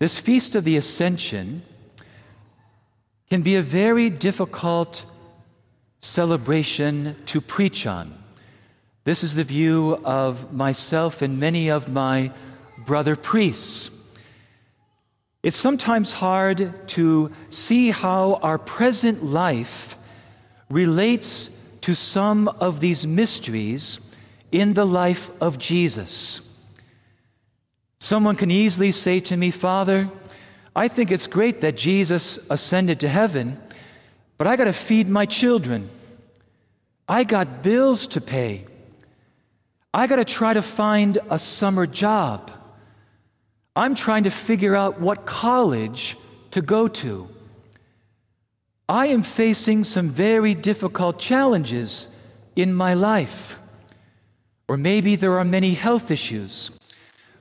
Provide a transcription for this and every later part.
This Feast of the Ascension can be a very difficult celebration to preach on. This is the view of myself and many of my brother priests. It's sometimes hard to see how our present life relates to some of these mysteries in the life of Jesus. Someone can easily say to me, Father, I think it's great that Jesus ascended to heaven, but I got to feed my children. I got bills to pay. I got to try to find a summer job. I'm trying to figure out what college to go to. I am facing some very difficult challenges in my life. Or maybe there are many health issues.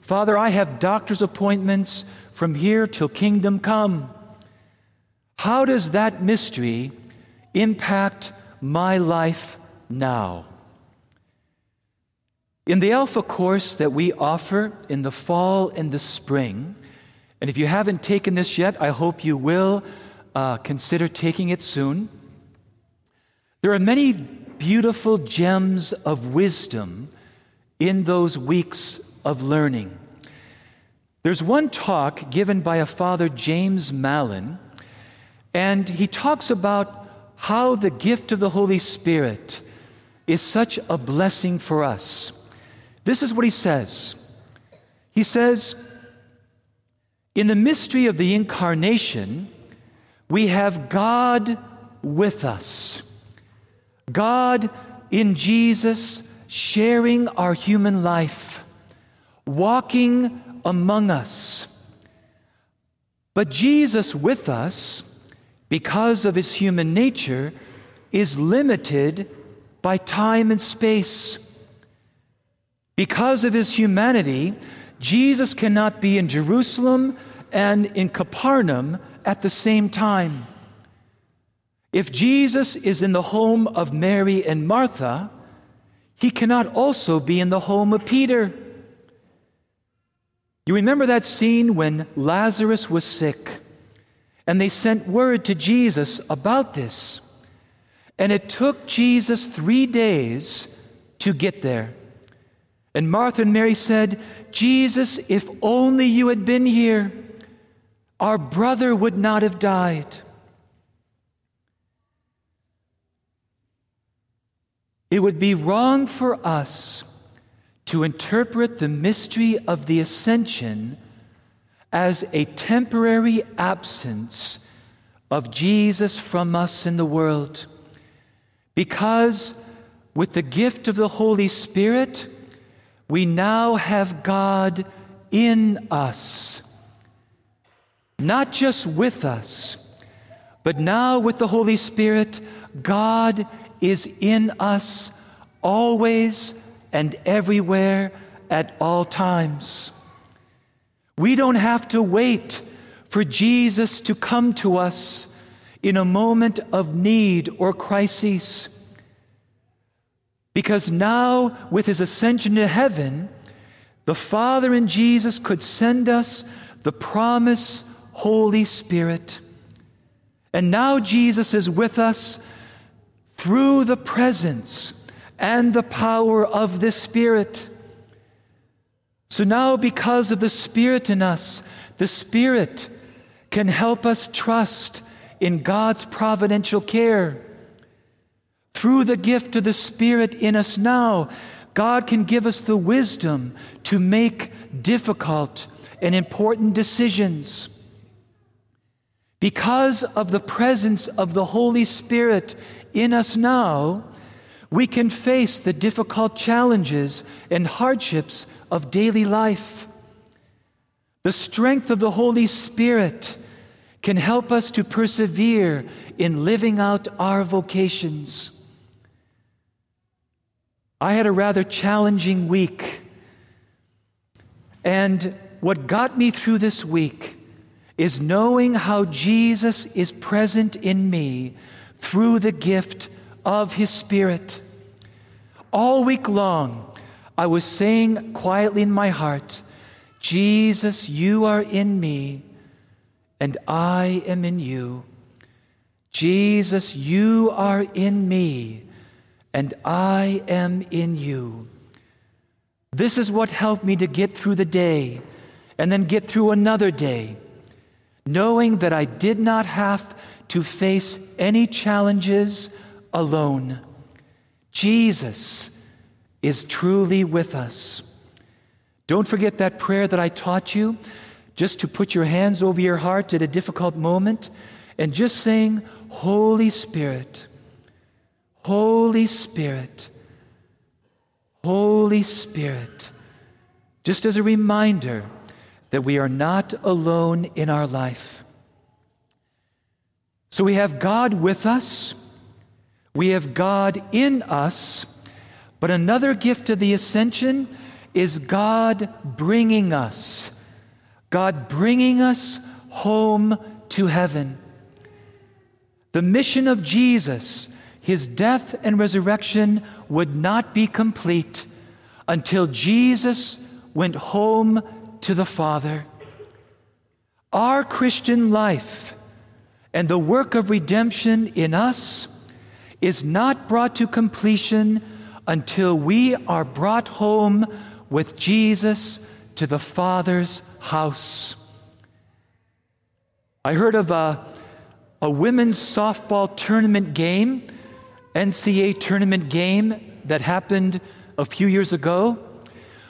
Father, I have doctor's appointments from here till kingdom come. How does that mystery impact my life now? In the Alpha course that we offer in the fall and the spring, and if you haven't taken this yet, I hope you will uh, consider taking it soon. There are many beautiful gems of wisdom in those weeks of learning. There's one talk given by a father, James Mallon, and he talks about how the gift of the Holy Spirit is such a blessing for us. This is what he says. He says, In the mystery of the incarnation, we have God with us. God in Jesus sharing our human life, walking among us. But Jesus with us, because of his human nature, is limited by time and space. Because of his humanity, Jesus cannot be in Jerusalem and in Capernaum at the same time. If Jesus is in the home of Mary and Martha, he cannot also be in the home of Peter. You remember that scene when Lazarus was sick and they sent word to Jesus about this. And it took Jesus three days to get there. And Martha and Mary said, Jesus, if only you had been here, our brother would not have died. It would be wrong for us to interpret the mystery of the ascension as a temporary absence of Jesus from us in the world. Because with the gift of the Holy Spirit, we now have God in us. Not just with us, but now with the Holy Spirit, God is in us always and everywhere at all times. We don't have to wait for Jesus to come to us in a moment of need or crisis. Because now, with his ascension to heaven, the Father in Jesus could send us the promise Holy Spirit. And now Jesus is with us through the presence and the power of the Spirit. So now, because of the Spirit in us, the Spirit can help us trust in God's providential care. Through the gift of the Spirit in us now, God can give us the wisdom to make difficult and important decisions. Because of the presence of the Holy Spirit in us now, we can face the difficult challenges and hardships of daily life. The strength of the Holy Spirit can help us to persevere in living out our vocations. I had a rather challenging week. And what got me through this week is knowing how Jesus is present in me through the gift of His Spirit. All week long, I was saying quietly in my heart, Jesus, you are in me, and I am in you. Jesus, you are in me, and I am in you. This is what helped me to get through the day and then get through another day, knowing that I did not have to face any challenges alone. Jesus is truly with us. Don't forget that prayer that I taught you, just to put your hands over your heart at a difficult moment and just saying, Holy Spirit, Holy Spirit, Holy Spirit, just as a reminder that we are not alone in our life. So we have God with us, we have God in us, but another gift of the ascension is God bringing us, God bringing us home to heaven. The mission of Jesus, his death and resurrection, would not be complete until Jesus went home to the Father. Our Christian life and the work of redemption in us is not brought to completion until we are brought home with Jesus to the Father's house. I heard of a, a women's softball tournament game, NCAA tournament game that happened a few years ago,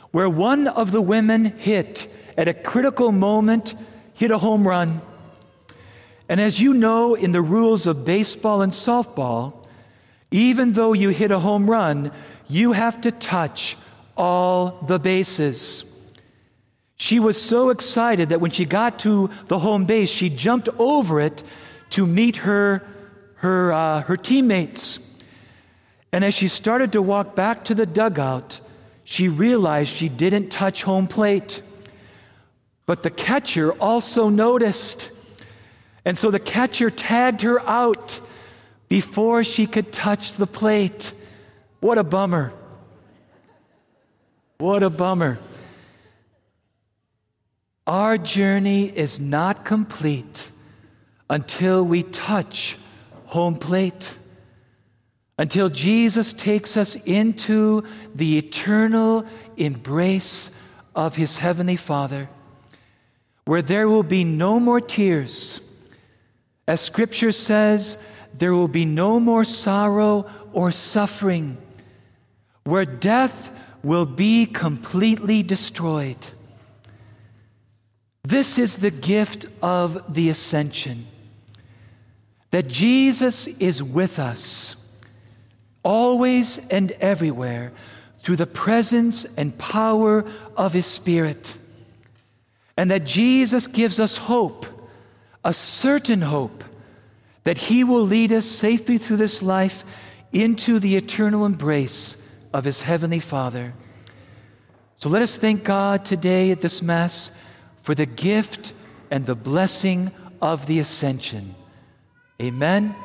where one of the women hit at a critical moment, hit a home run. And as you know, in the rules of baseball and softball, even though you hit a home run, you have to touch all the bases. She was so excited that when she got to the home base, she jumped over it to meet her, her, uh, her teammates. And as she started to walk back to the dugout, she realized she didn't touch home plate. But the catcher also noticed. And so the catcher tagged her out before she could touch the plate. What a bummer. What a bummer. Our journey is not complete until we touch home plate, until Jesus takes us into the eternal embrace of his heavenly Father, where there will be no more tears. As scripture says, there will be no more sorrow or suffering, where death will be completely destroyed. This is the gift of the ascension that Jesus is with us always and everywhere through the presence and power of His Spirit. And that Jesus gives us hope, a certain hope, that He will lead us safely through this life into the eternal embrace of his heavenly Father. So let us thank God today at this Mass for the gift and the blessing of the ascension. Amen